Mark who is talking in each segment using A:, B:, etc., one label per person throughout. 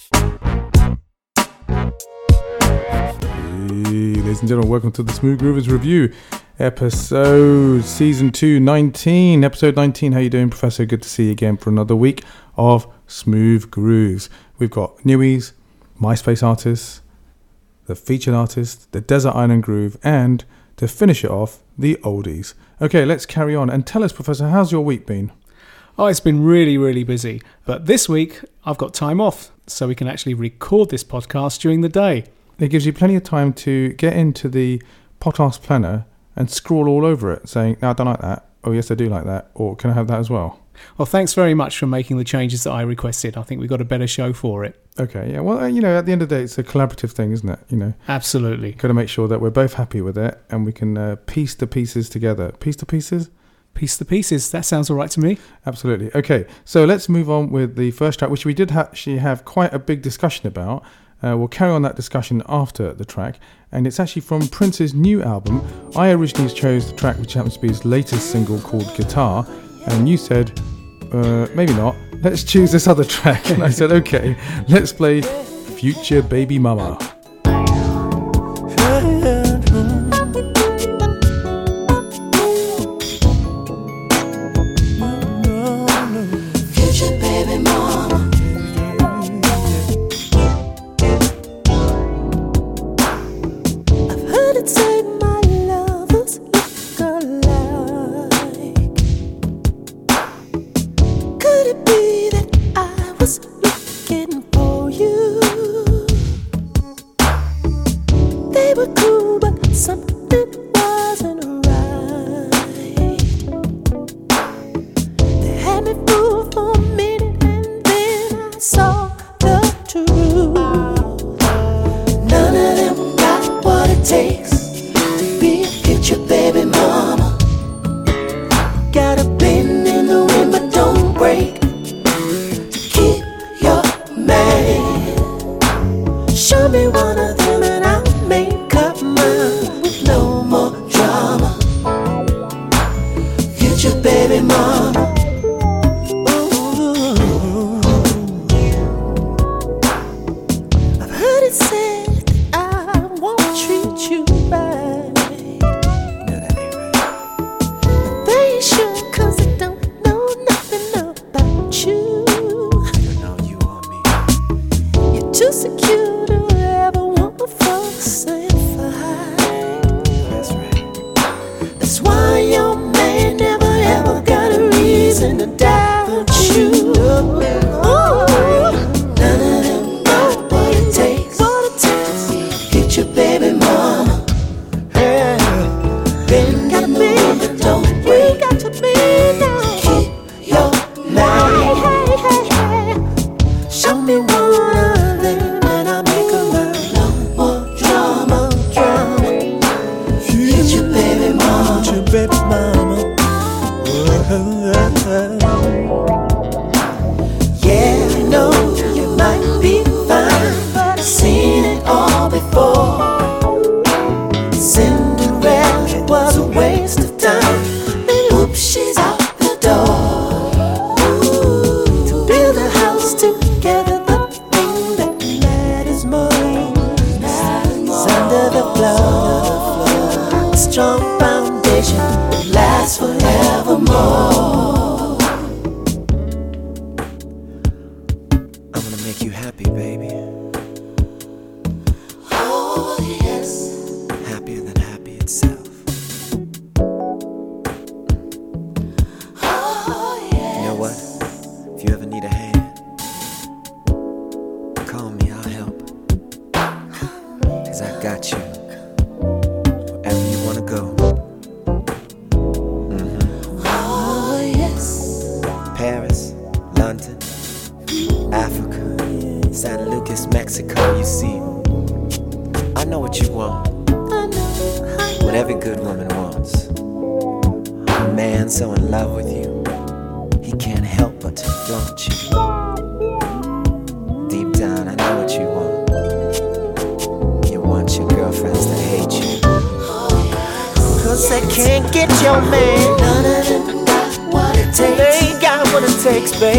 A: Hey, ladies and gentlemen, welcome to the Smooth Groovers Review, episode season 2, 19. Episode 19. How you doing, Professor? Good to see you again for another week of Smooth Grooves. We've got newies, MySpace artists, the featured artist, the Desert Island Groove, and to finish it off, the oldies. Okay, let's carry on and tell us, Professor, how's your week been?
B: Oh, it's been really, really busy. But this week, I've got time off, so we can actually record this podcast during the day.
A: It gives you plenty of time to get into the podcast planner and scroll all over it, saying, "No, I don't like that." Oh, yes, I do like that. Or can I have that as well?
B: Well, thanks very much for making the changes that I requested. I think we've got a better show for it.
A: Okay, yeah. Well, uh, you know, at the end of the day, it's a collaborative thing, isn't it? You know,
B: Absolutely.
A: got to make sure that we're both happy with it and we can uh, piece the pieces together. Piece the pieces.
B: Piece the pieces. That sounds all right to me.
A: Absolutely. Okay, so let's move on with the first track, which we did actually have quite a big discussion about. Uh, we'll carry on that discussion after the track, and it's actually from Prince's new album. I originally chose the track, which happens to be his latest single called Guitar, and you said, uh, maybe not. Let's choose this other track, and I said, okay, let's play Future Baby Mama.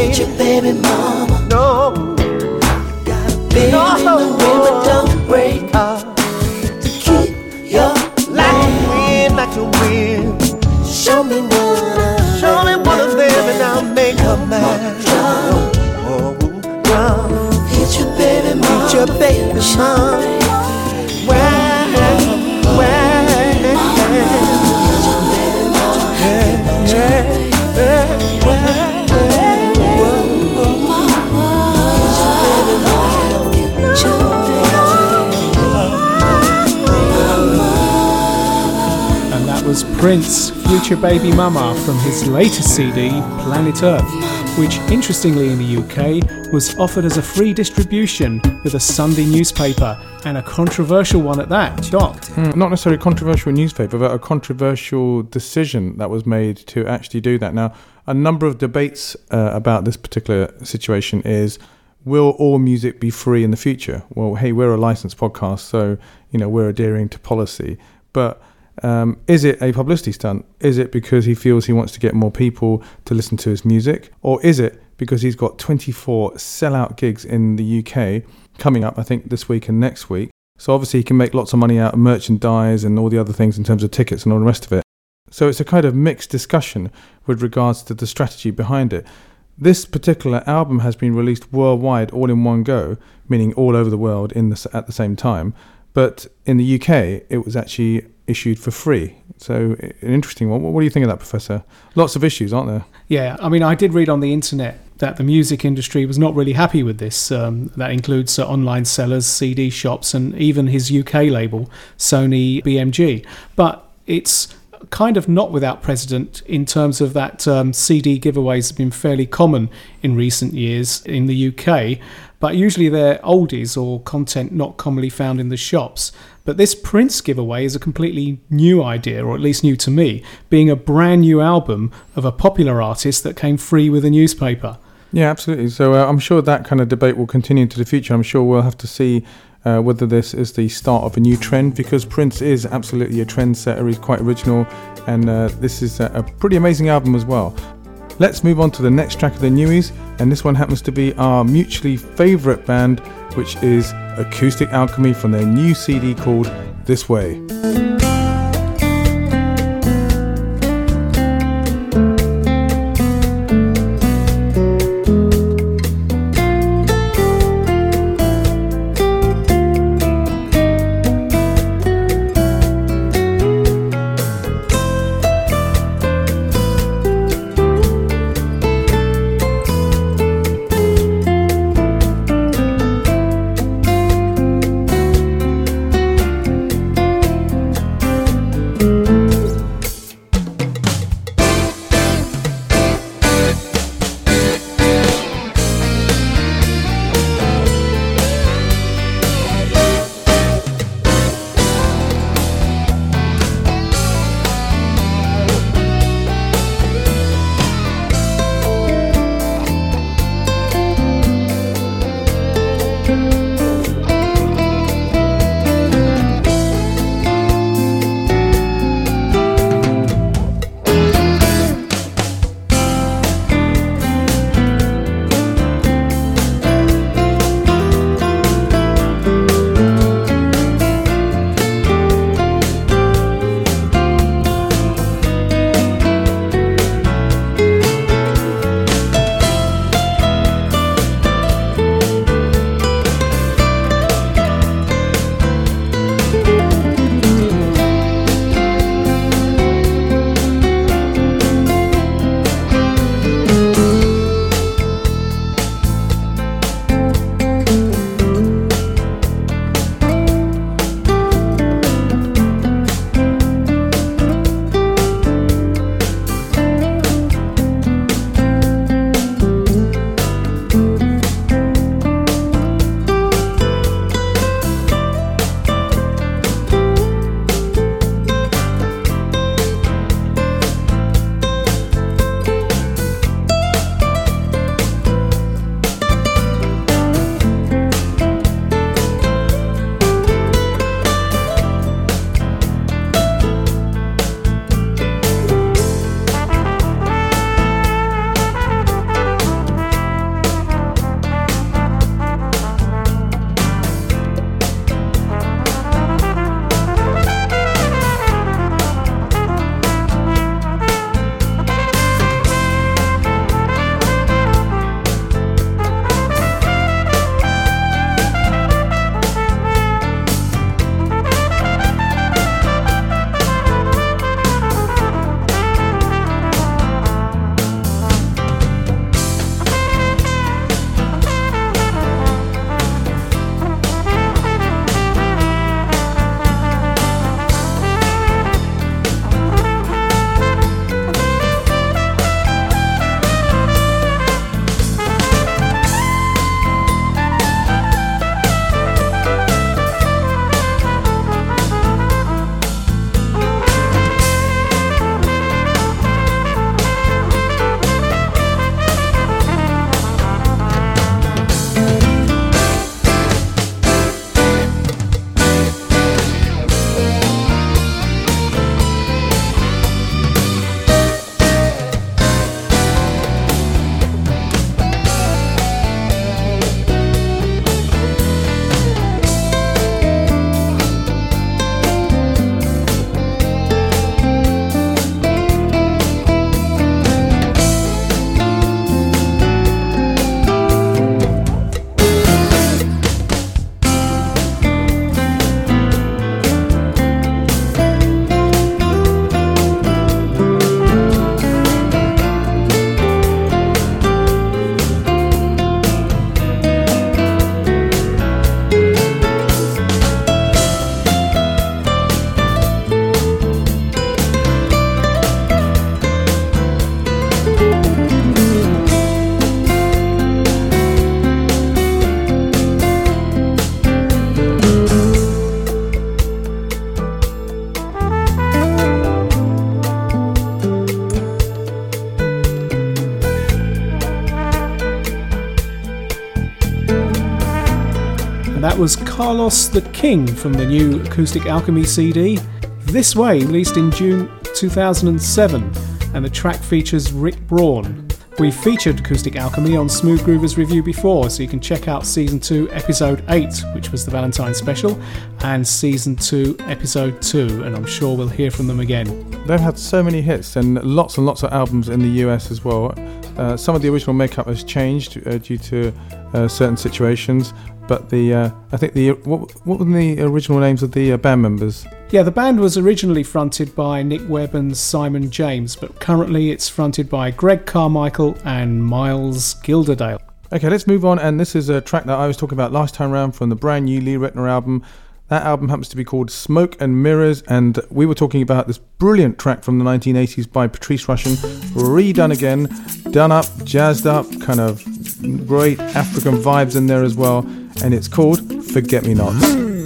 C: They takes. ain't got what it takes, Get baby. your baby mama.
D: No,
C: Got a
D: win, but don't break heart. To keep your life
A: Win like a win.
D: Show me one of
A: Show me one of them and I'll make her mine.
D: Drum,
A: Oh, drum.
D: hit your baby mom.
A: Meet your baby mom.
B: Prince, Future Baby Mama, from his latest CD, Planet Earth, which, interestingly in the UK, was offered as a free distribution with a Sunday newspaper, and a controversial one at that. Shocked.
E: Mm, not necessarily a controversial newspaper, but a controversial decision that was made to actually do that. Now, a number of debates uh, about this particular situation is will all music be free in the future? Well, hey, we're a licensed podcast, so you know we're adhering to policy. But um, is it a publicity stunt? Is it because he feels he wants to get more people to listen to his music, or is it because he's got 24 sellout gigs in the UK coming up? I think this week and next week. So obviously he can make lots of money out of merchandise and all the other things in terms of tickets and all the rest of it. So it's a kind of mixed discussion with regards to the strategy behind it. This particular album has been released worldwide all in one go, meaning all over the world in the, at the same time. But in the UK, it was actually issued for free. So an interesting one. What, do you think of that, Professor? Lots of issues, aren't there?
B: Yeah, I mean, I did read on the internet that the music industry was not really happy with this. Um, that includes uh, online sellers, CD shops, and even his UK label, Sony BMG. But it's kind of not without precedent in terms of that um, CD giveaways have been fairly common in recent years in the UK, but usually they're oldies or content not commonly found in the shops. But this Prince giveaway is a completely new idea, or at least new to me, being a brand new album of a popular artist that came free with a newspaper.
E: Yeah, absolutely. So uh, I'm sure that kind of debate will continue into the future. I'm sure we'll have to see uh, whether this is the start of a new trend because Prince is absolutely a trendsetter. He's quite original, and uh, this is a, a pretty amazing album as well. Let's move on to the next track of the newies, and this one happens to be our mutually favourite band, which is Acoustic Alchemy from their new CD called This Way.
B: Carlos the King from the new Acoustic Alchemy CD. This Way, released in June 2007, and the track features Rick Braun. We featured Acoustic Alchemy on Smooth Groovers Review before, so you can check out Season 2, Episode 8, which was the Valentine special, and Season 2, Episode 2, and I'm sure we'll hear from them again.
F: They've had so many hits and lots and lots of albums in the US as well. Uh, some of the original makeup has changed uh, due to uh, certain situations, but the uh, I think the what, what were the original names of the uh, band members?
B: Yeah, the band was originally fronted by Nick Webb and Simon James, but currently it's fronted by Greg Carmichael and Miles Gilderdale.
F: Okay, let's move on. And this is a track that I was talking about last time around from the brand new Lee Ritenour album. That album happens to be called Smoke and Mirrors, and we were talking about this brilliant track from the 1980s by Patrice Rushen, redone again, done up, jazzed up, kind of great African vibes in there as well, and it's called Forget Me Not.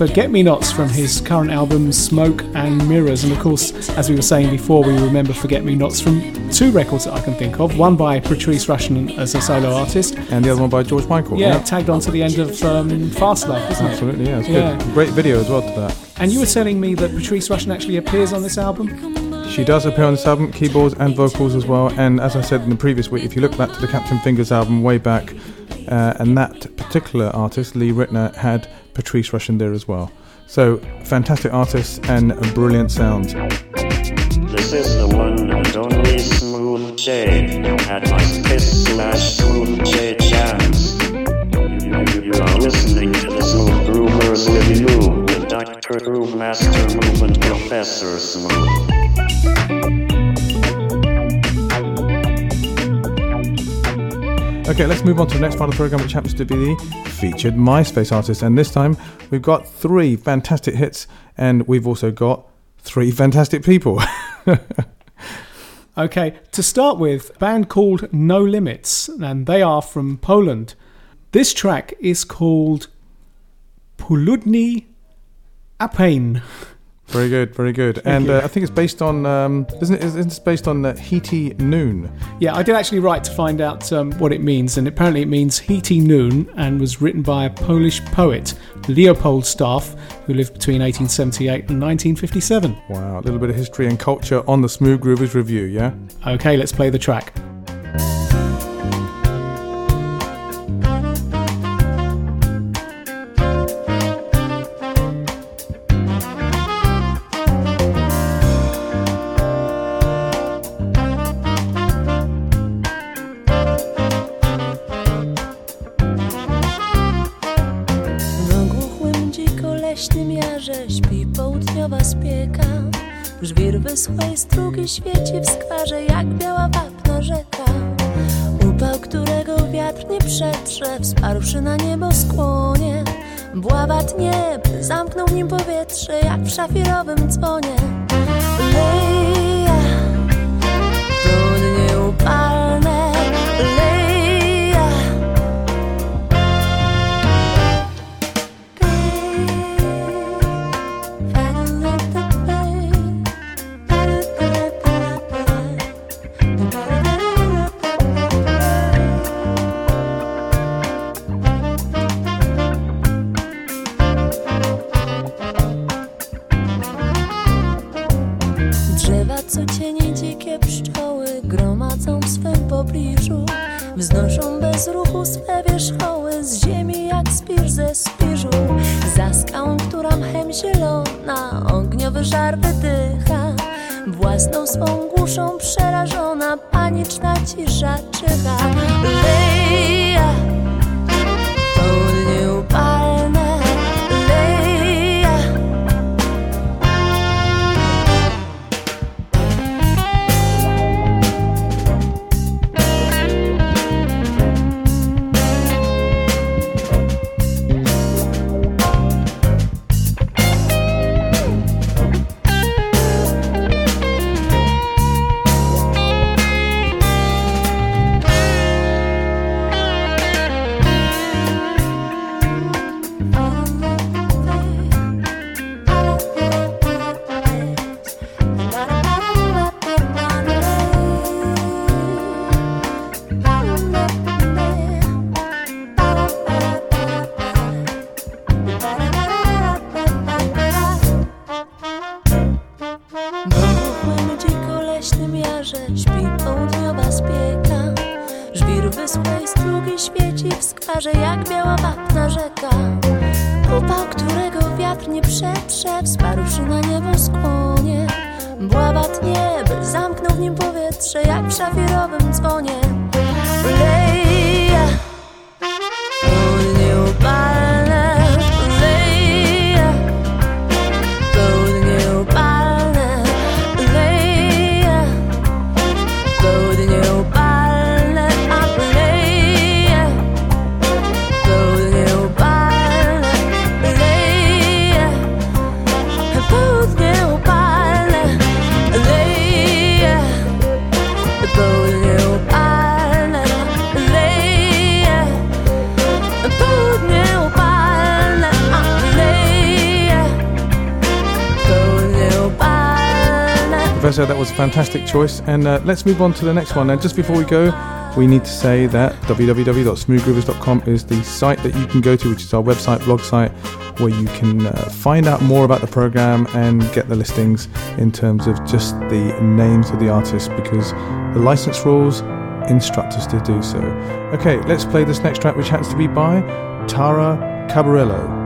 B: Forget Me Nots from his current album Smoke and Mirrors. And of course, as we were saying before, we remember Forget Me Nots from two records that I can think of. One by Patrice Rushen as a solo artist,
E: And the other one by George Michael.
B: yeah, tagged on to the end of um, Fast Love, wasn't it?
E: Absolutely, yeah, it's
B: Yeah.
E: good. Great video as well to that.
B: And you were telling me that Patrice Rushen actually appears on this album?
E: She does appear on this album, keyboards and vocals as well. And as I said in the previous week, if you look back to the Captain Fingers album way back, uh, and that particular artist, Lee Ritenour, had Patrice Rushen there as well. So fantastic artists and brilliant sound.
G: This is the one and only Smooth J at MySpace slash Smooth J Jams. You, you are listening to the Smooth Groovers Review with Dr. Groove Master Movement Professor Smooth.
E: Okay, let's move on to the next part of the program, which happens to be the featured MySpace artist. And this time we've got three fantastic hits, and we've also got three fantastic people.
B: Okay, to start with, a band called No Limits, and they are from Poland. This track is called Puludni Apain.
E: Very good, very good. and uh, I think it's based on, um, isn't it? Isn't it based on uh, Heaty Noon?
B: Yeah, I did actually write to find out um, what it means, and apparently it means Heaty Noon and was written by a Polish poet, Leopold Staff, who lived between 1878 and 1957.
E: Wow, a little bit of history and culture on the Smooth Groovers review, yeah?
B: Okay, let's play the track.
F: Wyschłej strugi świeci w skwarze jak biała wapna rzeka. Upał, którego wiatr nie przetrze, wsparłszy na niebo skłonie. Bławat nieb zamknął w nim powietrze jak w szafirowym dzwonie. Leja, Własną swą głuszą przerażona paniczna cisza
E: fantastic choice. And uh, let's move on to the next one. And just before we go, we need to say that www.smoothgroovers.com is the site that you can go to, which is our website, blog site, where you can uh, find out more about the program and get the listings in terms of just the names of the artists because the license rules instruct us to do so. Okay, let's play this next track, which happens to be by Tara Caballero.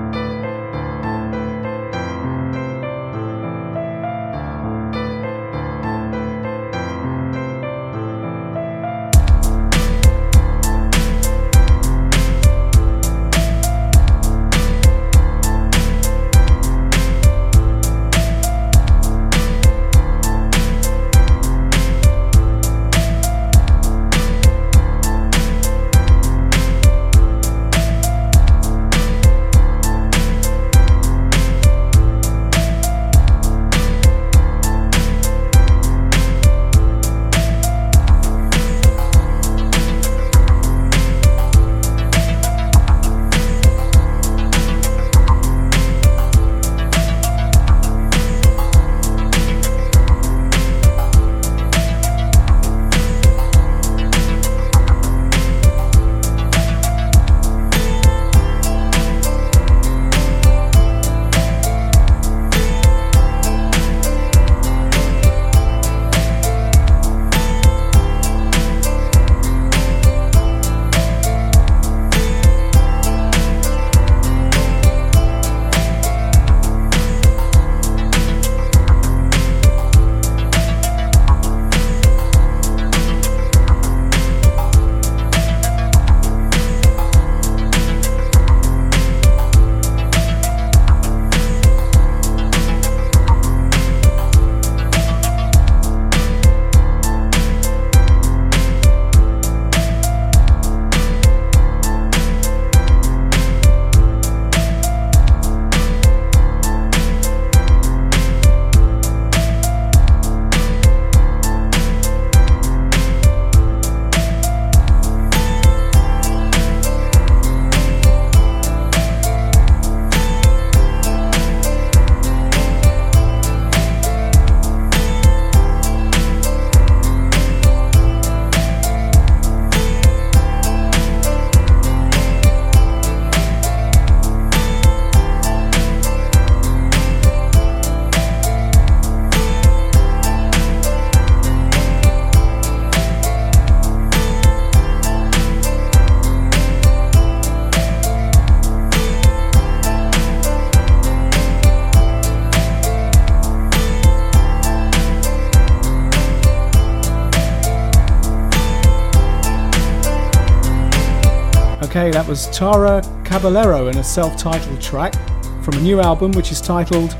B: Was Tara Caballero in a self titled track from a new album which is titled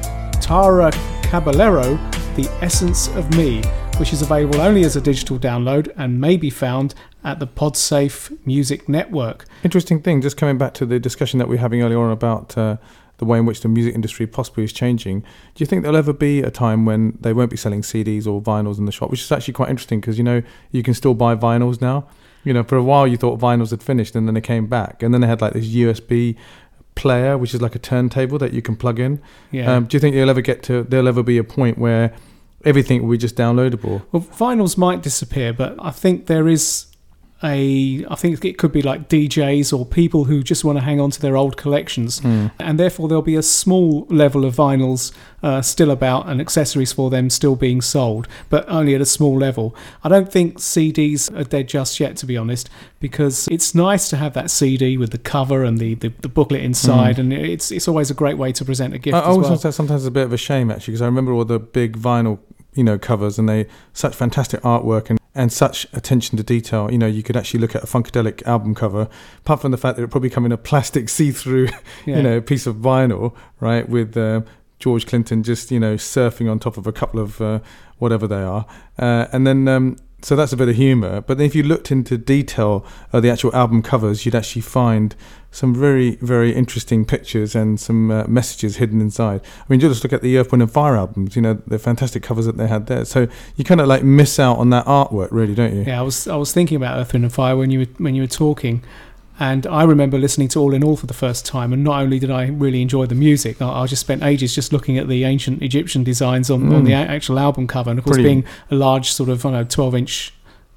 B: Tara Caballero The Essence of Me, which is available only as a digital download and may be found at the Podsafe Music Network.
E: Interesting thing, just coming back to the discussion that we were having earlier on about uh, the way in which the music industry possibly is changing. Do you think there'll ever be a time when they won't be selling CDs or vinyls in the shop? Which is actually quite interesting because you know you can still buy vinyls now. You know, for a while you thought vinyls had finished, and then they came back, and then they had like this USB player, which is like a turntable that you can plug in.
B: Yeah.
E: Um, do you think there'll ever get to there'll ever be a point where everything will be just downloadable?
B: Well, vinyls might disappear, but I think there is a. I think it could be like DJs or people who just want to hang on to their old collections, and therefore there'll be a small level of vinyls uh, still about and accessories for them still being sold, but only at a small level. I don't think CDs are dead just yet, to be honest, because it's nice to have that CD with the cover and the, the, the booklet inside, and it's it's always a great way to present a gift.
E: I always
B: well.
E: think sometimes it's a bit of a shame actually because I remember all the big vinyl, you know, covers and they such fantastic artwork and and such attention to detail. You know, you could actually look at a funkadelic album cover, apart from the fact that it probably come in a plastic see-through,
B: Yeah.
E: you know, piece of vinyl, right, with. Uh, George Clinton just you know surfing on top of a couple of uh, whatever they are, uh, and then um, so that's a bit of humour. But if you looked into detail of the actual album covers, you'd actually find some very very interesting pictures and some uh, messages hidden inside. I mean, just look at the Earth, Wind and Fire albums. You know the fantastic covers that they had there. So you kind of like miss out on that artwork, really, don't you?
B: Yeah, I was I was thinking about Earth, Wind and Fire when you were when you were talking, And I remember listening to All in All for the first time, and not only did I really enjoy the music, I, I just spent ages just looking at the ancient Egyptian designs on, on
E: Mm.
B: the a- actual album cover, and of course,
E: Brilliant.
B: being a large sort of I know twelve inch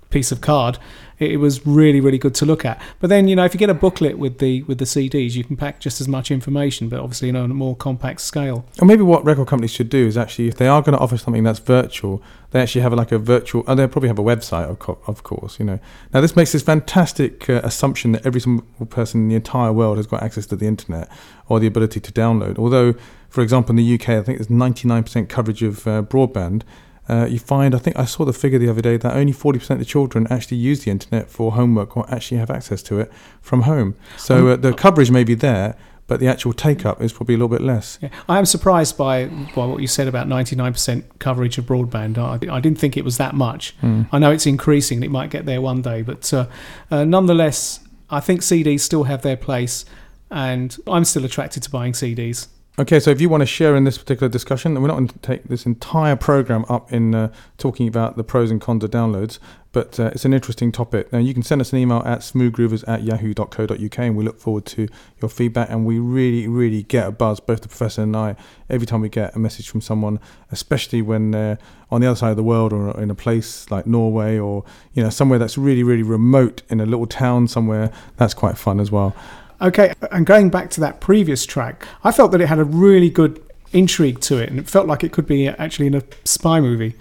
B: piece of card, it, was really really good to look at. But then you know if you get a booklet with the with the CDs, you can pack just as much information, but obviously you know on a more compact scale.
E: Or maybe what record companies should do is actually, if they are going to offer something that's virtual, they actually have like a virtual. Oh, they'll probably have a website, of, co- of course. You know. Now this makes this fantastic uh, assumption that every single person in the entire world has got access to the internet or the ability to download. Although, for example, in the UK, I think there's 99% coverage of uh, broadband. Uh, you find, I think I saw the figure the other day that only 40% of the children actually use the internet for homework or actually have access to it from home. So
B: Um,
E: uh, the coverage may be there, but the actual take up is probably a little bit less.
B: Yeah, I am surprised by, by what you said about 99% coverage of broadband. I, I didn't think it was that much.
E: Mm.
B: I know it's increasing and it might get there one day, but uh, uh, nonetheless, I think CDs still have their place, and I'm still attracted to buying CDs.
E: Okay, so if you want to share in this particular discussion, and we're not going to take this entire program up in uh, talking about the pros and cons of downloads, but uh, it's an interesting topic. Now, you can send us an email at smoothgroovers at yahoo.co.uk, and we look forward to your feedback. And we really, really get a buzz, both the professor and I, every time we get a message from someone, especially when they're on the other side of the world or in a place like Norway or you know somewhere that's really, really remote in a little town somewhere. That's quite fun as well.
B: Okay, and going back to that previous track, I felt that it had a really good intrigue to it, and it felt like it could be actually in a spy movie.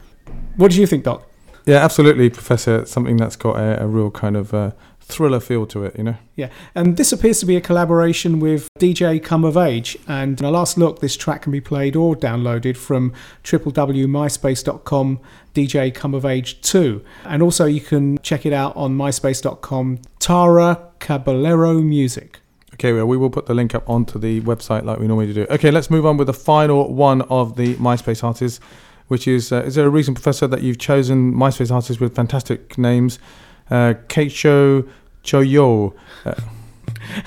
B: What do you think, Doc?
E: Yeah, absolutely, Professor. It's something that's got a, a real kind of uh, thriller feel to it, you know.
B: Yeah, and this appears to be a collaboration with DJ Come of Age. And in a last look, this track can be played or downloaded from www.myspace.com DJ Come of Age 2. And also you can check it out on myspace.com Tara Caballero Music.
E: Okay, well, we will put the link up onto the website like we normally do. Okay, let's move on with the final one of the MySpace artists, which is uh, is there a reason, Professor, that you've chosen MySpace artists with fantastic names? Uh, Keicho Choyo. Uh,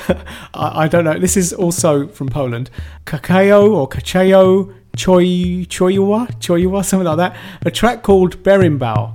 B: I, I don't know. This is also from Poland. Kakao or Kacheo Choi Choyua Choyua something like that. A track called Berimbau.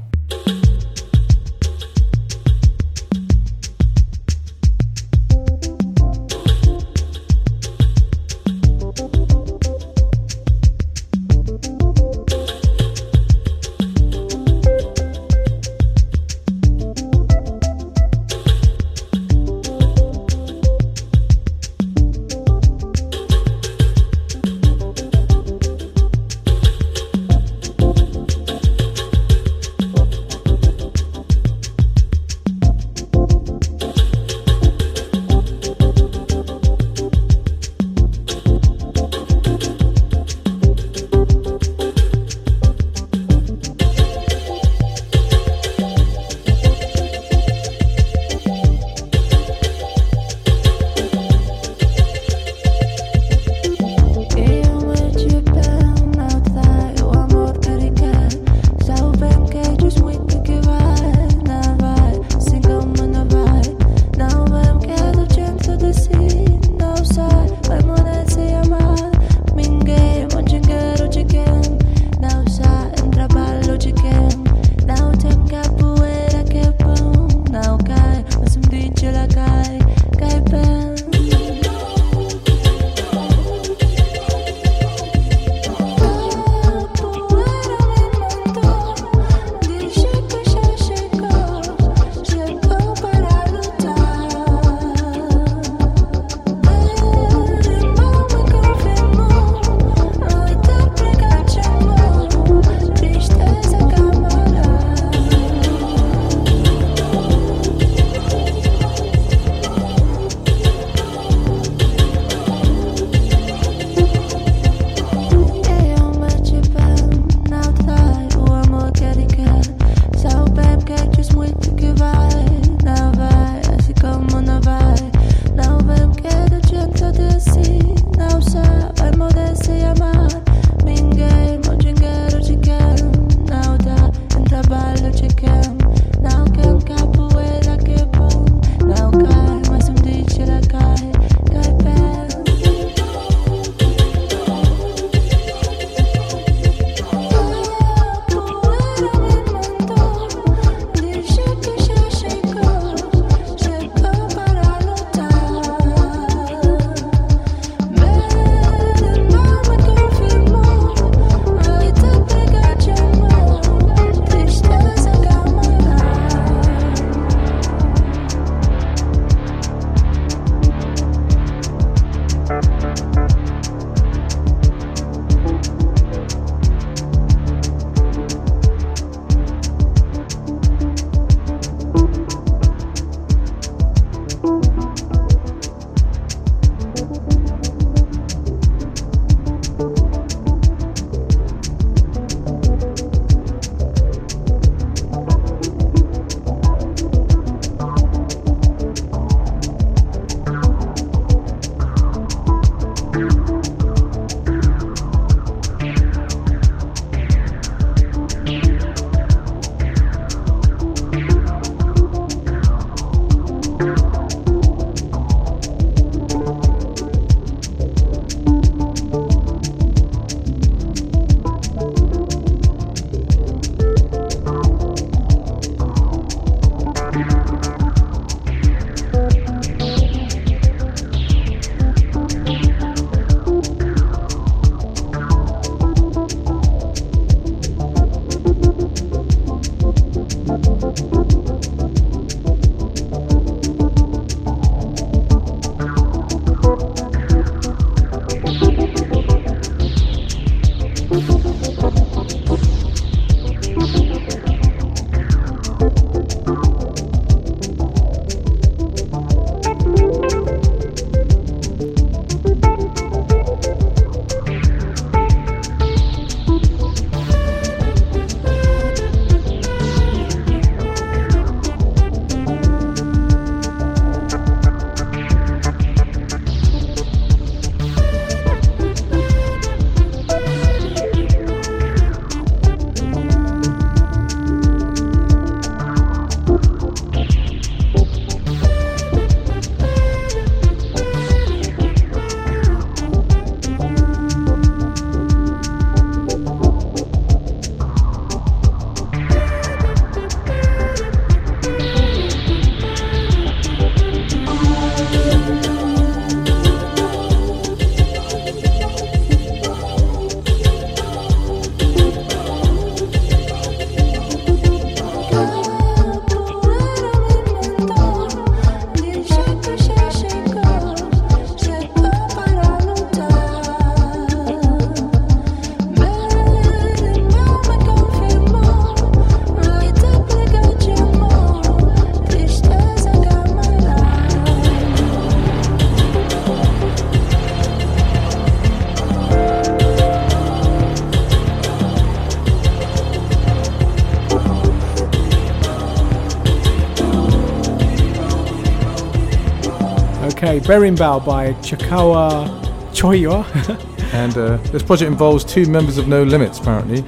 B: Berimbau by Chakawa Choyo.
E: And uh, this project involves two members of No Limits, apparently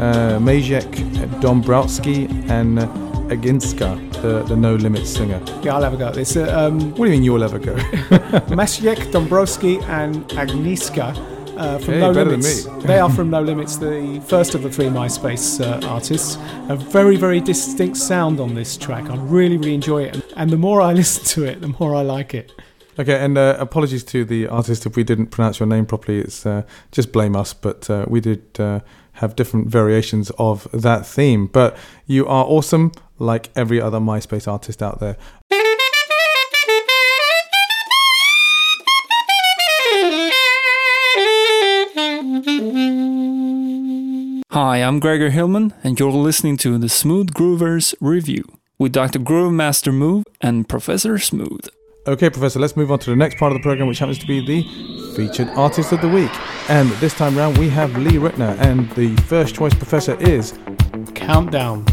E: uh, Majek Dombrowski and uh, Aginska, the, the No Limits singer.
B: yeah, I'll have a go at this. Uh, um,
E: What do you mean you'll ever go?
B: Majek Dombrowski and Agnieszka uh, from
E: Hey,
B: No Limits. they are from No Limits, the first of the three MySpace uh, artists. A very, very distinct sound on this track. I really, really enjoy it. And the more I listen to it, the more I like it.
E: Okay, and uh, apologies to the artist if we didn't pronounce your name properly. It's uh, just blame us, but uh, we did uh, have different variations of that theme. But you are awesome, like every other MySpace artist out there.
H: Hi, I'm Gregor Hillman, and you're listening to the Smooth Groovers Review with Dr. Groove Master Move and Professor Smooth.
E: Okay, Professor, let's move on to the next part of the program, which happens to be the featured artist of the week. And this time round, we have Lee Ritenour, and the first choice professor is
B: Countdown.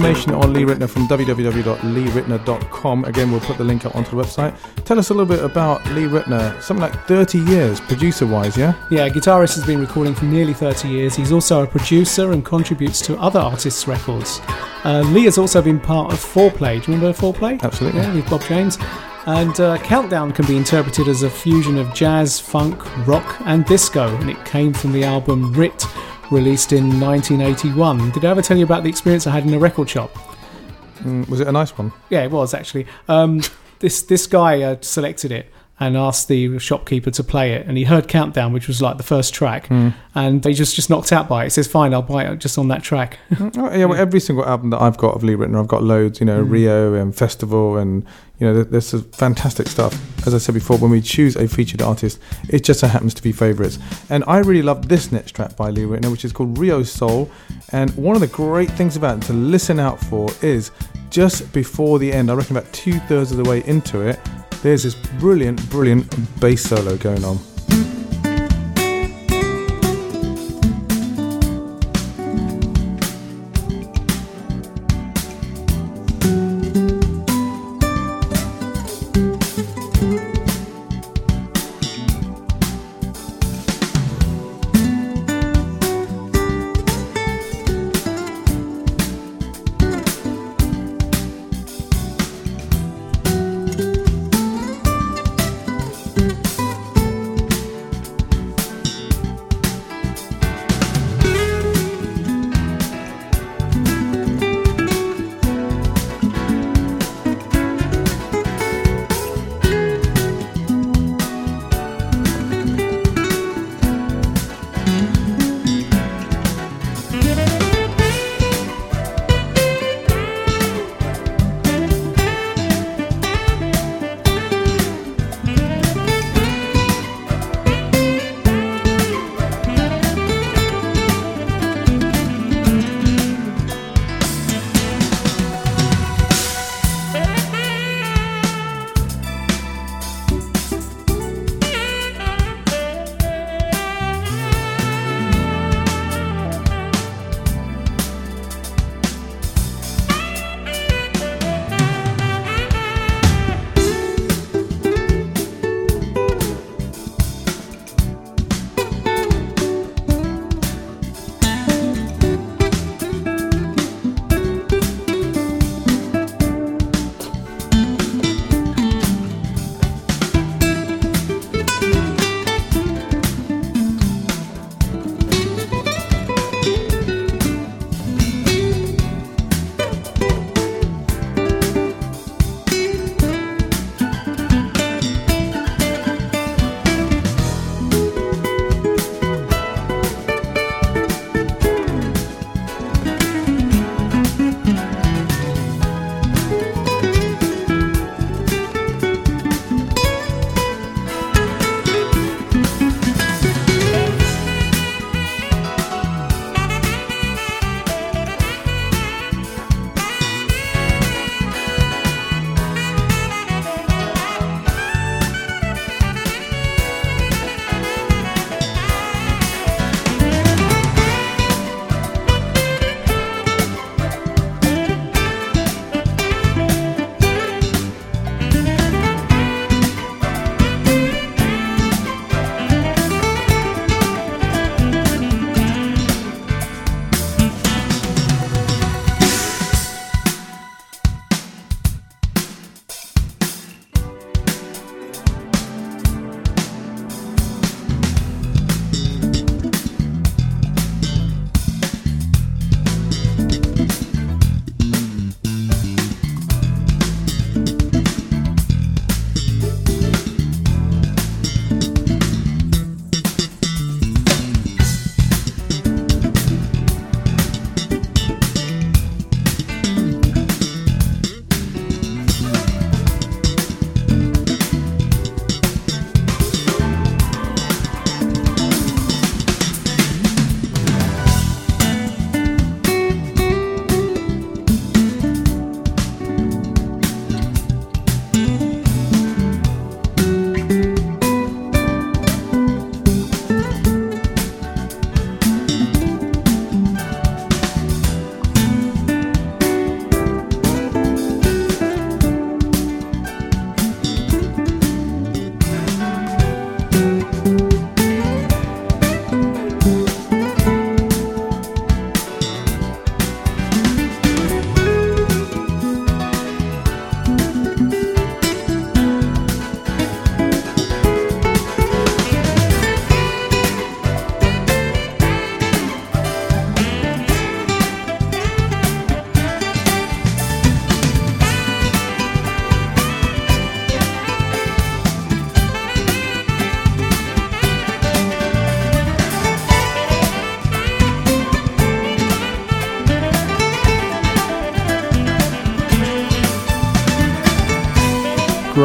E: Information on Lee Ritenour from www.leeritenour.com. Again, we'll put the link up onto the website. Tell us a little bit about Lee Ritenour. Something like 30 years, producer wise, yeah?
B: Yeah, guitarist has been recording for nearly 30 years. He's also a producer and contributes to other artists' records. Uh, Lee has also been part of Fourplay. Do you remember Fourplay?
E: Absolutely.
B: Yeah, with Bob James. And uh, Countdown can be interpreted as a fusion of jazz, funk, rock, and disco, and it came from the album Rit, released in 1981. Did I ever tell you about the experience I had in a record shop?
E: Mm, was it a nice one?
B: Yeah, it was actually. Um, this this guy uh, selected it and asked the shopkeeper to play it, and he heard Countdown, which was like the first track,
E: Mm.
B: and he just just knocked out by it. He says, "Fine, I'll buy it just on that track."
E: Oh, yeah, well, every single album that I've got of Lee Ritenour, I've got loads, you know,
B: Mm.
E: Rio and Festival, and, you know, there's some fantastic stuff. As I said before, when we choose a featured artist, it just so happens to be favourites. And I really love this next track by Lee Ritenour, which is called Rio Soul. And one of the great things about it to listen out for is just before the end, I reckon about two thirds of the way into it, there's this brilliant, brilliant bass solo going on.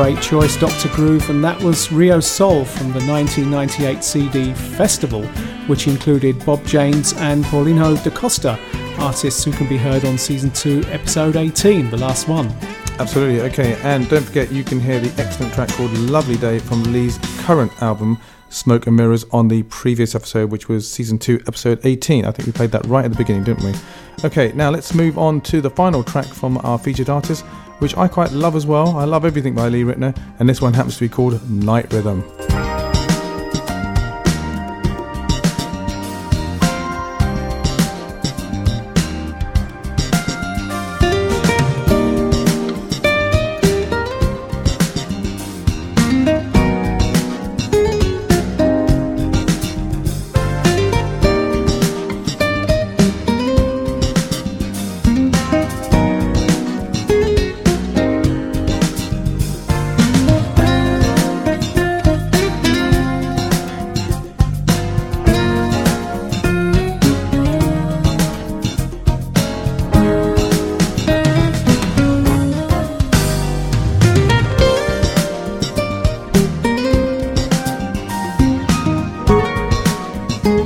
B: Great choice, Dr. Groove, and that was Rio Soul from the 1998 CD Festival, which included Bob James and Paulinho da Costa, artists who can be heard on season 2, episode 18, the last one.
E: Absolutely, okay, and don't forget you can hear the excellent track called Lovely Day from Lee's current album, Smoke and Mirrors, on the previous episode, which was season 2, episode 18. I think we played that right at the beginning, didn't we? Okay, now let's move on to the final track from our featured artist, which I quite love as well. I love everything by Lee Ritenour, and this one happens to be called Night Rhythm.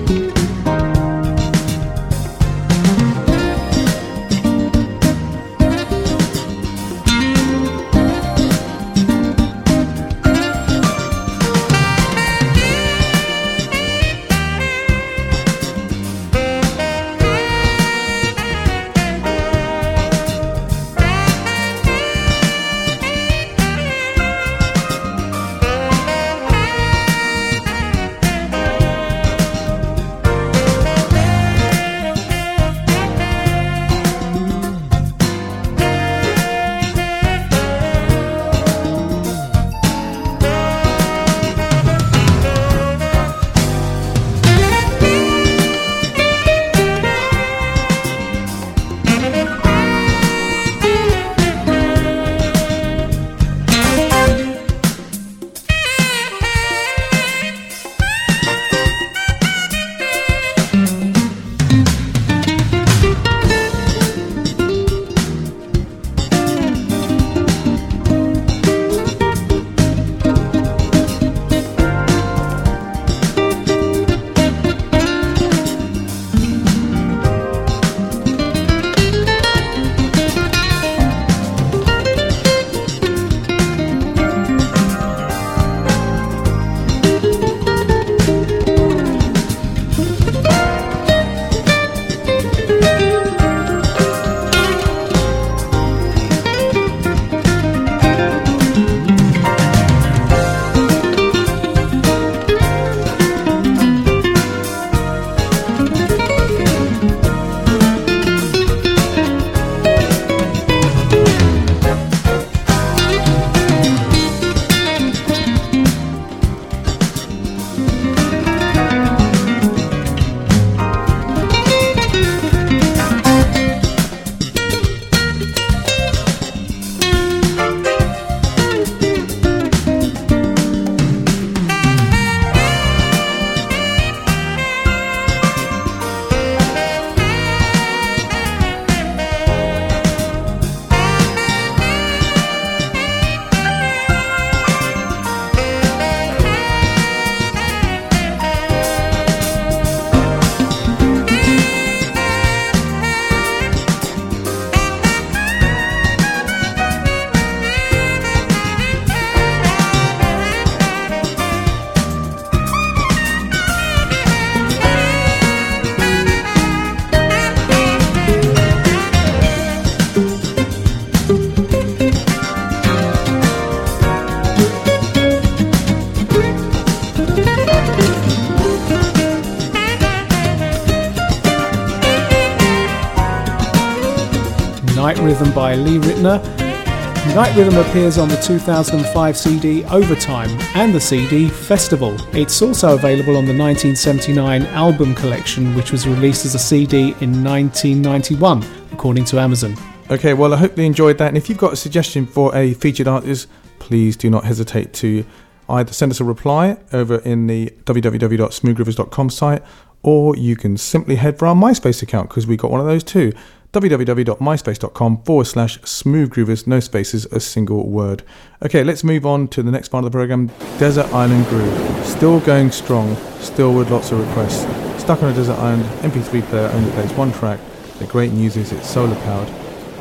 B: Rhythm by Lee Ritenour. Night Rhythm appears on the 2005 CD Overtime and the CD Festival. It's also available on the 1979 album collection, which was released as a CD in 1991, according to Amazon.
E: Okay, well, I hope you enjoyed that. And if you've got a suggestion for a featured artist, please do not hesitate to either send us a reply over in the www.smoothgroovers.com site or you can simply head for our MySpace account because we got one of those too. www.myspace.com forward slash smooth groovers, no spaces, a single word. Okay, let's move on to the next part of the program Desert Island Groove. Still going strong, still with lots of requests. Stuck on a desert island, MP3 player only plays one track. The great news is it's solar powered.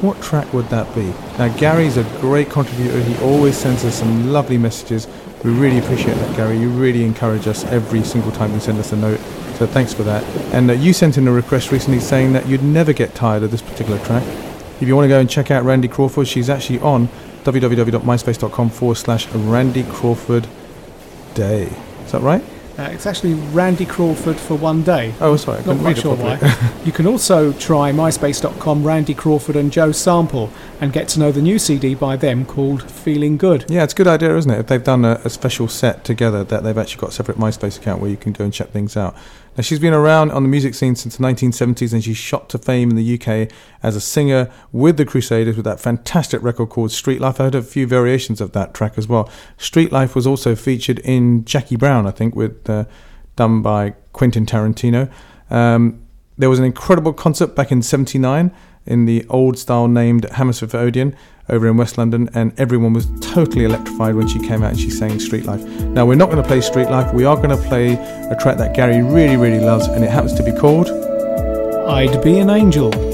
E: What track would that be? Now, Gary's a great contributor. He always sends us some lovely messages. We really appreciate that, Gary. You really encourage us every single time you send us a note. So thanks for that. And uh, you sent in a request recently saying that you'd never get tired of this particular track. If you want to go and check out Randy Crawford, she's actually on www.myspace.com forward slash Randy Crawford Day. Is that right?
A: Uh, it's actually Randy Crawford for one day.
E: Oh, sorry. I
A: Not quite sure why. you can also try myspace.com, Randy Crawford and Joe Sample, and get to know the new CD by them called Feeling Good.
E: Yeah, it's a good idea, isn't it? If they've done a, a special set together, that they've actually got a separate MySpace account where you can go and check things out. Now, she's been around on the music scene since the 1970s and she shot to fame in the UK as a singer with the Crusaders with that fantastic record called Street Life. I heard a few variations of that track as well. Street Life was also featured in Jackie Brown, I think, with uh, done by Quentin Tarantino. Um, there was an incredible concert back in 79 in the old style named Hammersmith Odeon over in West London, and everyone was totally electrified when she came out and she sang Street Life. Now, we're not going to play Street Life, we are going to play a track that Gary really, really loves, and it happens to be called.
A: I'd Be an Angel.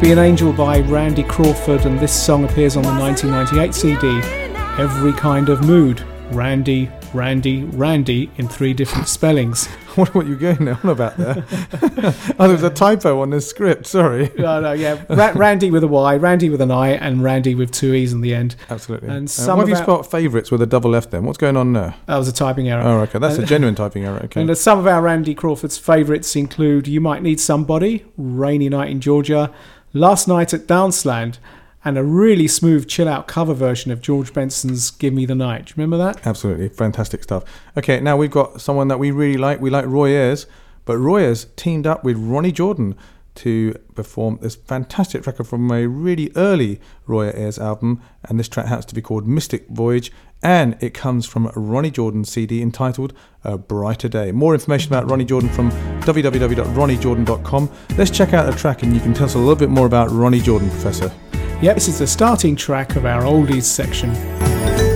I: Be an Angel
B: by Randy Crawford, and this song appears on the 1998 CD, Every Kind of Mood. Randy, Randy, Randy in three different spellings.
E: I wonder what you're going on about there. oh, there was a typo on the script. Sorry.
B: No, no, yeah. Ra- Randy with a Y, Randy with an I, and Randy with two E's in the end.
E: Absolutely.
B: And
E: Uh,
B: some
E: why have you spelled favourites with a double F then? What's going on there?
B: That was a typing error.
E: Oh, okay. That's a genuine typing error. Okay.
B: And uh, some of our Randy Crawford's favourites include You Might Need Somebody, Rainy Night in Georgia, Last Night at Danceland, and a really smooth chill out cover version of George Benson's Give Me the Night. Do you remember that?
E: Absolutely. Fantastic stuff. Okay, now we've got someone that we really like. We like Roy Ayers, but Roy Ayers teamed up with Ronny Jordan to perform this fantastic track from a really early Roy Ayers album, and this track happens to be called Mystic Voyage, and it comes from Ronny Jordan CD entitled A Brighter Day. More information about Ronny Jordan from www.ronniejordan.com. Let's check out the track, and you can tell us a little bit more about Ronny Jordan, Professor.
B: Yep, this is the starting track of our oldies section.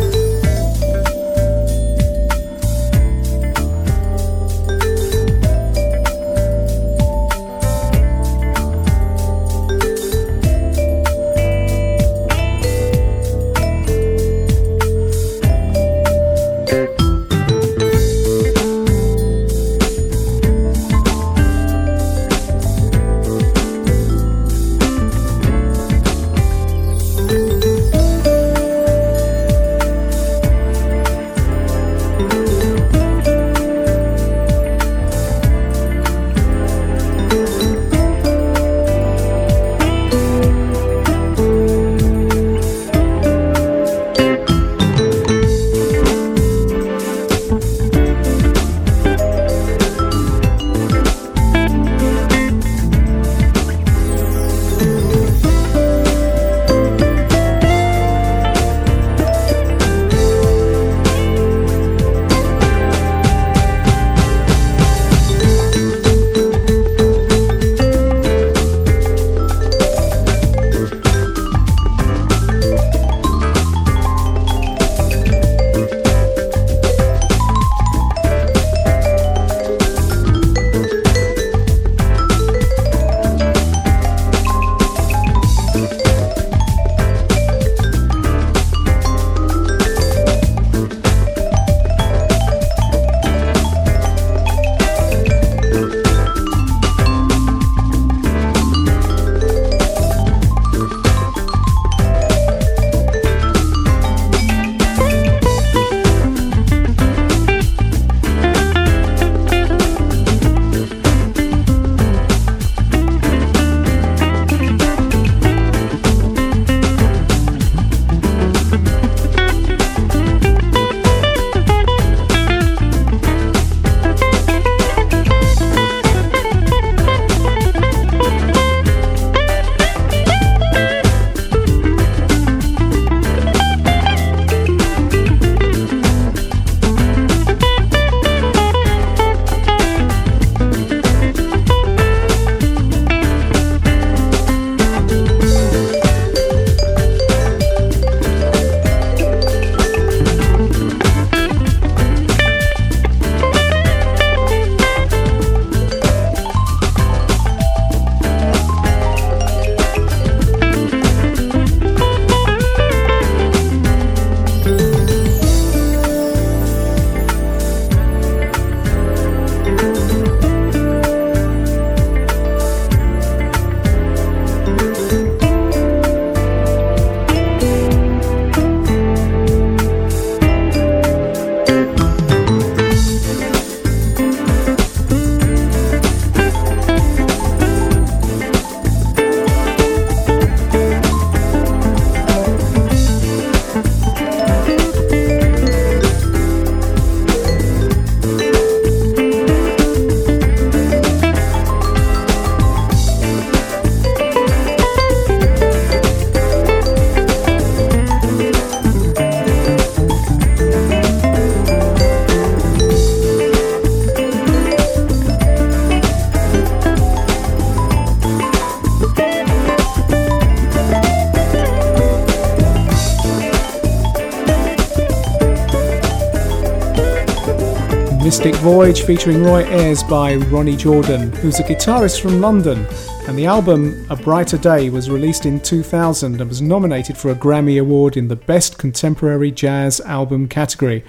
B: Voyage featuring Roy Ayers by Ronny Jordan, who's a guitarist from London. And the album A Brighter Day was released in 2000 and was nominated for a Grammy Award in the Best Contemporary Jazz Album category.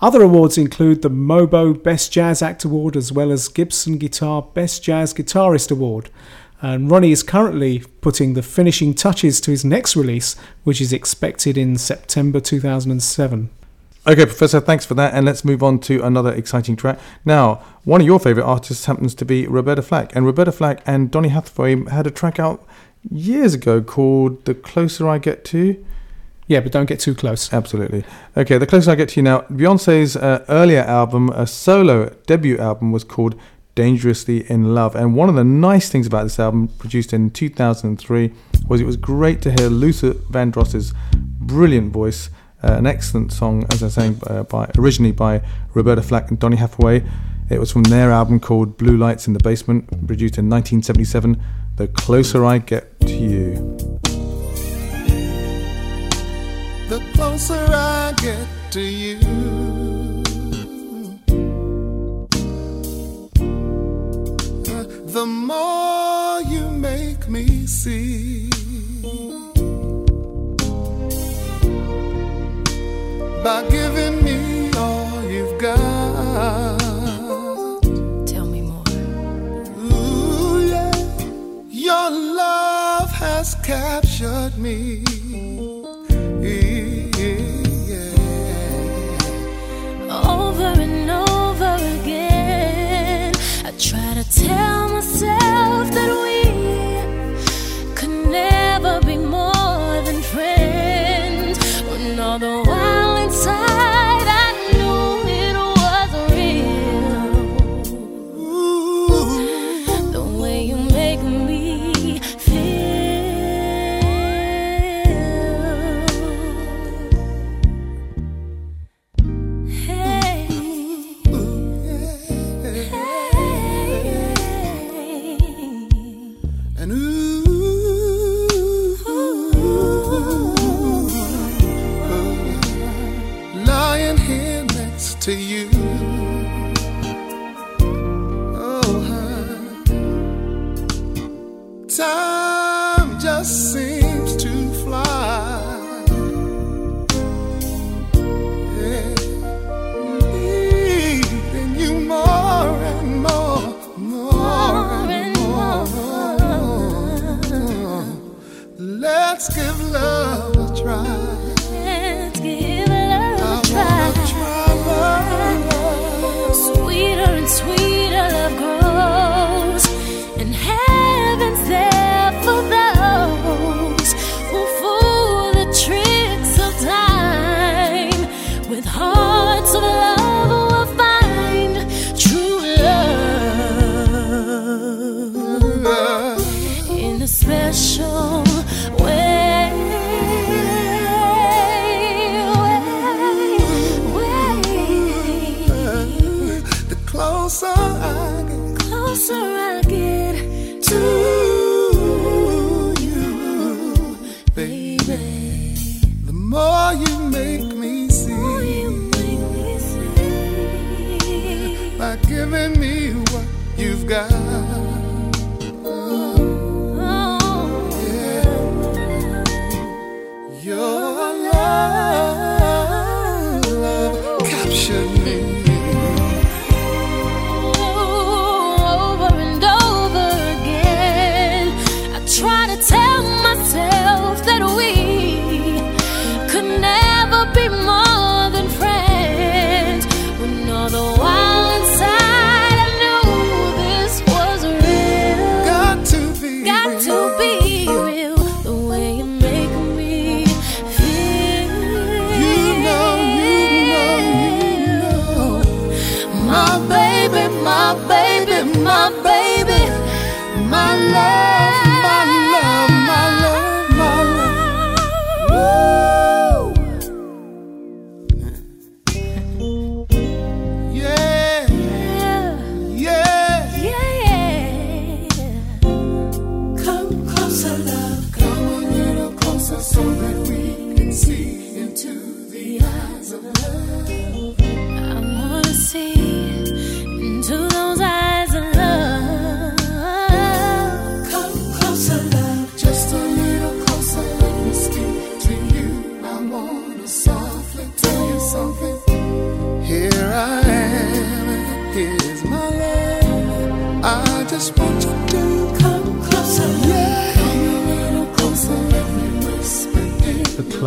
B: Other awards include the Mobo Best Jazz Act Award as well as Gibson Guitar Best Jazz Guitarist Award. And Ronny is currently putting the finishing touches to his next release, which is expected in September 2007.
E: Okay, Professor, thanks for that. And let's move on to another exciting track. Now, one of your favourite artists happens to be Roberta Flack. And Roberta Flack and Donny Hathaway had a track out years ago called The Closer I Get to
B: Yeah, but don't get too close.
E: Absolutely. Okay, The Closer I Get to You now. Beyonce's uh, earlier album, a solo debut album, was called Dangerously in Love. And one of the nice things about this album, produced in 2003, was it was great to hear Luther Vandross's brilliant voice an excellent song, as I was saying, uh, by originally by Roberta Flack and Donny Hathaway. It was from their album called Blue Lights in the Basement, produced in 1977. The closer I get to you.
J: The closer I get to you, the more you make me see. By giving me all you've got.
F: Tell me more.
J: Ooh, yeah. Your love has captured me.
F: Yeah. Over and over again, I try to tell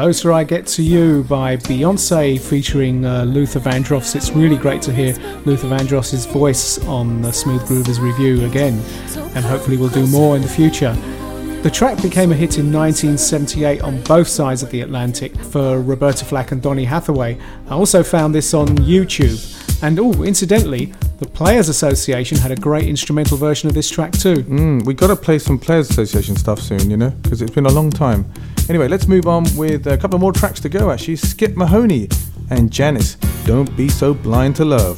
J: Closer I Get to You by
B: Beyonce featuring uh, Luther Vandross. It's really great to hear Luther Vandross's voice on the Smooth Groovers review again, and hopefully we'll do more in the future. The track became a hit in 1978 on both sides of the Atlantic for Roberta Flack and Donny Hathaway. I also found this on YouTube. And oh, incidentally, the Players Association had a great instrumental version of this track too.
K: Mm, we got to play some Players Association stuff soon, you know, because it's been a long time. Anyway, let's move on with a couple more tracks to go. Actually, Skip Mahoney and Janice. Don't be so blind to love.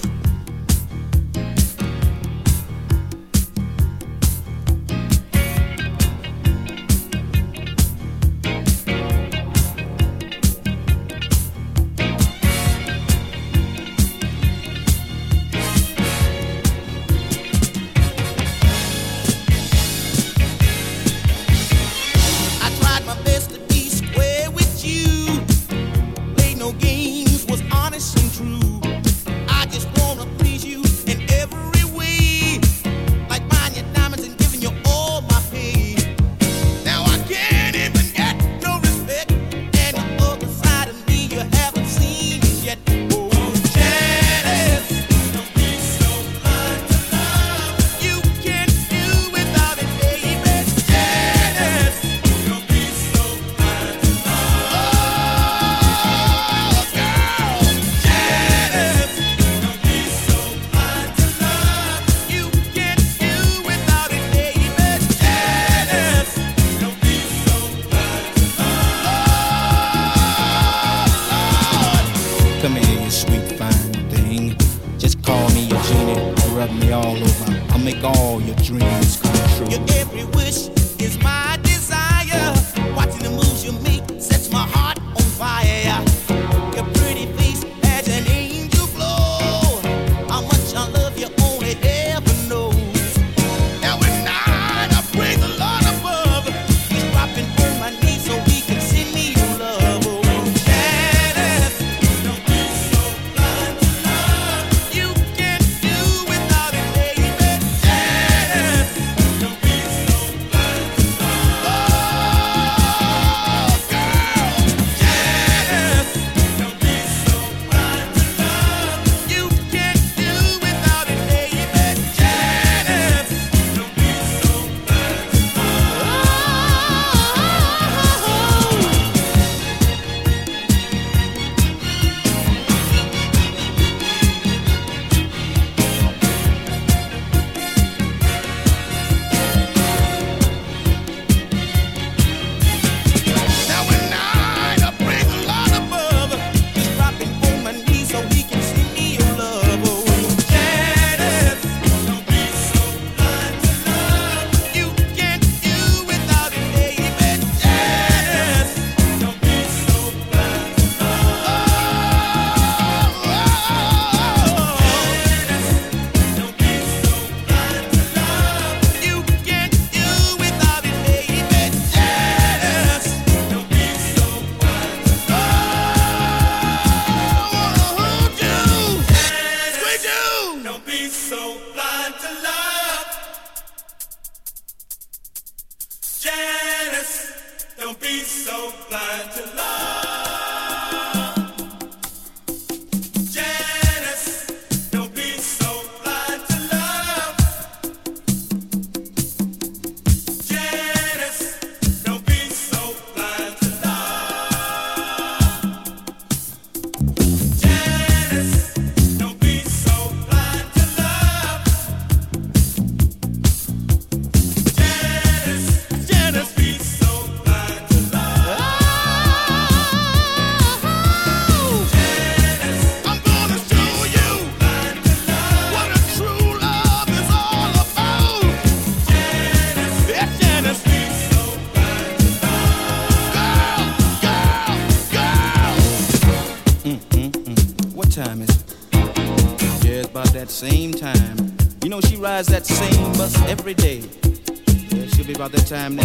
L: Time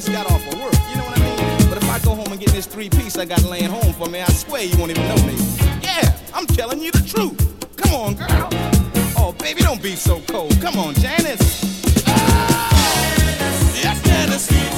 L: just
K: got off of work. You know what I mean? But if I go home and get this three piece I got laying home for me, I swear you won't even know me. Yeah, I'm telling you the truth. Come on, girl. Oh, baby, don't be so cold. Come on, Janice. Ah! Yes, Janice.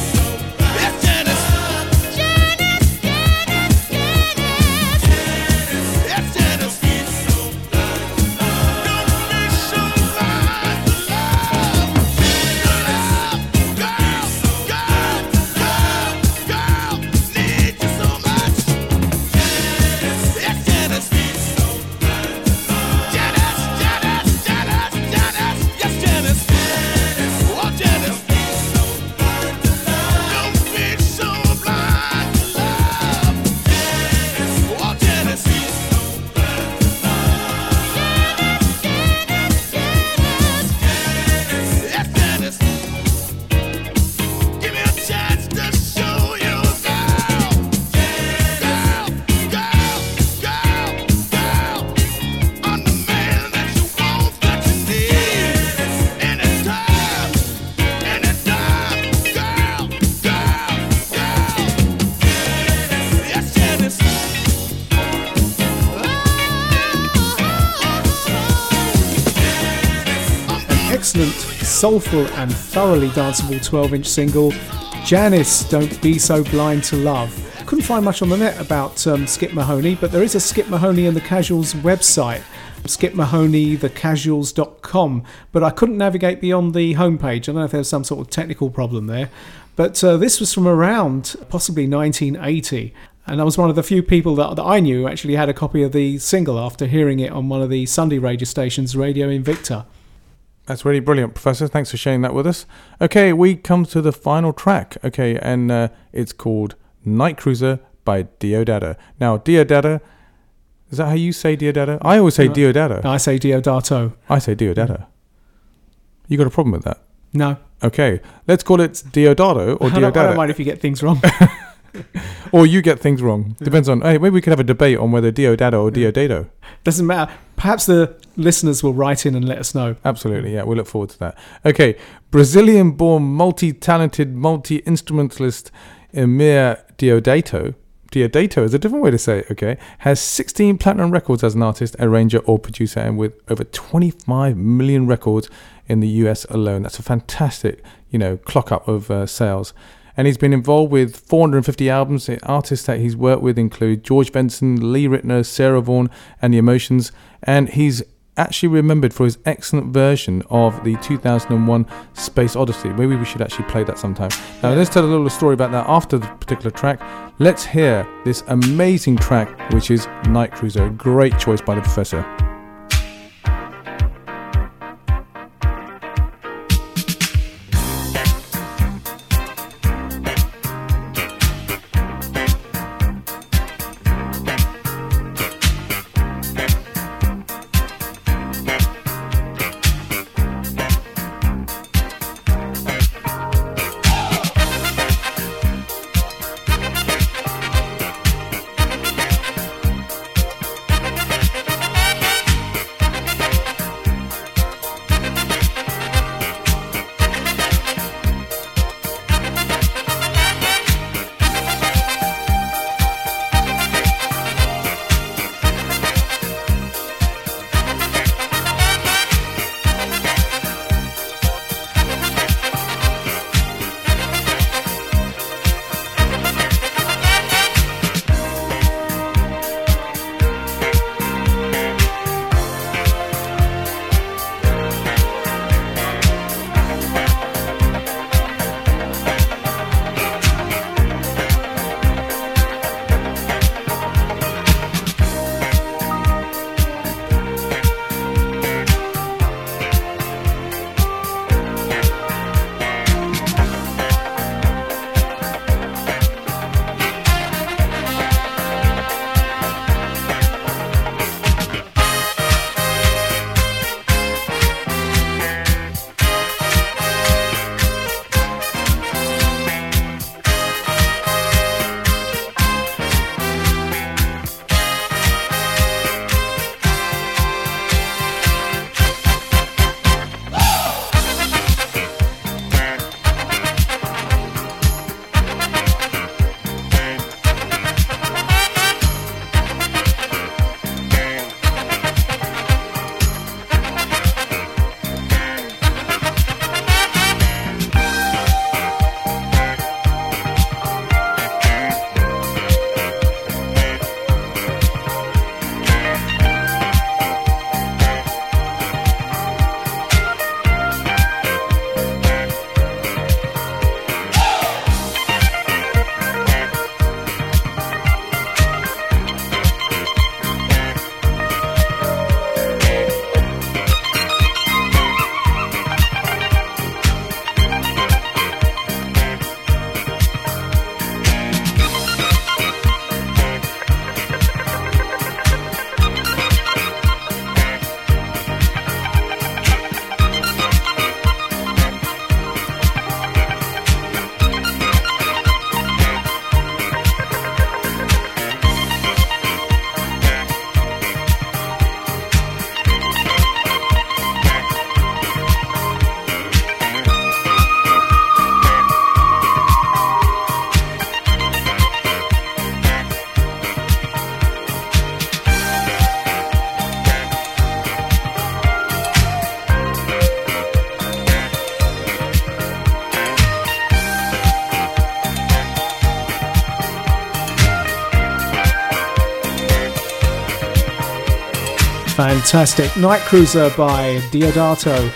B: Soulful, and thoroughly danceable 12 inch single, Janice Don't Be So Blind to Love. Couldn't find much on the net about um, Skip Mahoney, but there is a Skip Mahoney and the Casuals website, Skip Mahoney, skipmahoneythecasuals.com, but I couldn't navigate beyond the homepage. I don't know if there was some sort of technical problem there. But uh, this was from around possibly 1980. And I was one of the few people that, that I knew actually had a copy of the single after hearing it on one of the Sunday radio stations, Radio Invicta.
E: That's really brilliant, Professor. Thanks for sharing that with us. Okay, we come to the final track. Okay, and uh, it's called Night Cruiser by Diodata. Now, Diodata, is that how you say Diodata? I always say
B: No.
E: Diodata.
B: I say Deodato.
E: I say Diodata. You got a problem with that?
B: No.
E: Okay, let's call it Deodato or
B: I don't, I don't mind if you get things wrong.
E: or you get things wrong. Depends on. Hey, maybe we could have a debate on whether Diodata or Deodato.
B: Doesn't matter. Perhaps the listeners will write in and let us know.
E: Absolutely, yeah, we look forward to that. Okay, Brazilian born, multi talented, multi instrumentalist Eumir Deodato. Deodato is a different way to say it, okay? Has 16 platinum records as an artist, arranger, or producer, and with over 25 million records in the US alone. That's a fantastic, you know, clock up of uh, sales. And he's been involved with 450 albums. The artists that he's worked with include George Benson, Lee Ritenour, Sarah Vaughan, and The Emotions. And he's actually remembered for his excellent version of the 2001 Space Odyssey. Maybe we should actually play that sometime. Now, let's tell a little story about that after the particular track. Let's hear this amazing track, which is Night Cruiser. Great choice by the professor.
B: Fantastic. Night Cruiser by Deodato.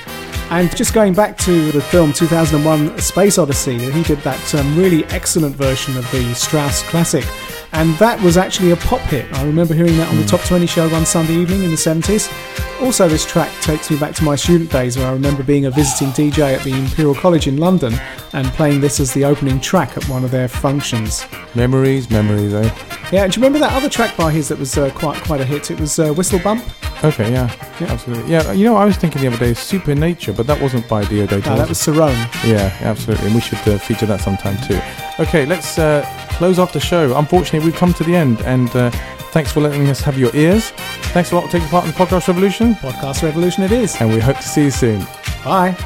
B: And just going back to the film 2001 Space Odyssey, he did that um, really excellent version of the Strauss classic. And that was actually a pop hit. I remember hearing that on the Top 20 show one Sunday evening in the 70s. Also, this track takes me back to my student days where I remember being a visiting DJ at the Imperial College in London and playing this as the opening track at one of their functions.
E: Memories, memories, eh?
B: Yeah, and do you remember that other track by his that was uh, quite quite a hit? It was uh, Whistle Bump.
E: Okay, yeah,
B: Yeah.
E: absolutely. Yeah, you know, I was thinking the other day, Super Nature, but that wasn't by Deodato.
B: No, that was Cerrone.
E: Yeah, absolutely. And we should uh, feature that sometime too. Okay, let's uh, close off the show. Unfortunately, we've come to the end, and uh, thanks for letting us have your ears. Thanks a lot for taking part in the podcast revolution,
B: Podcast Revolution it is.
E: and we hope to see you soon.
B: Bye.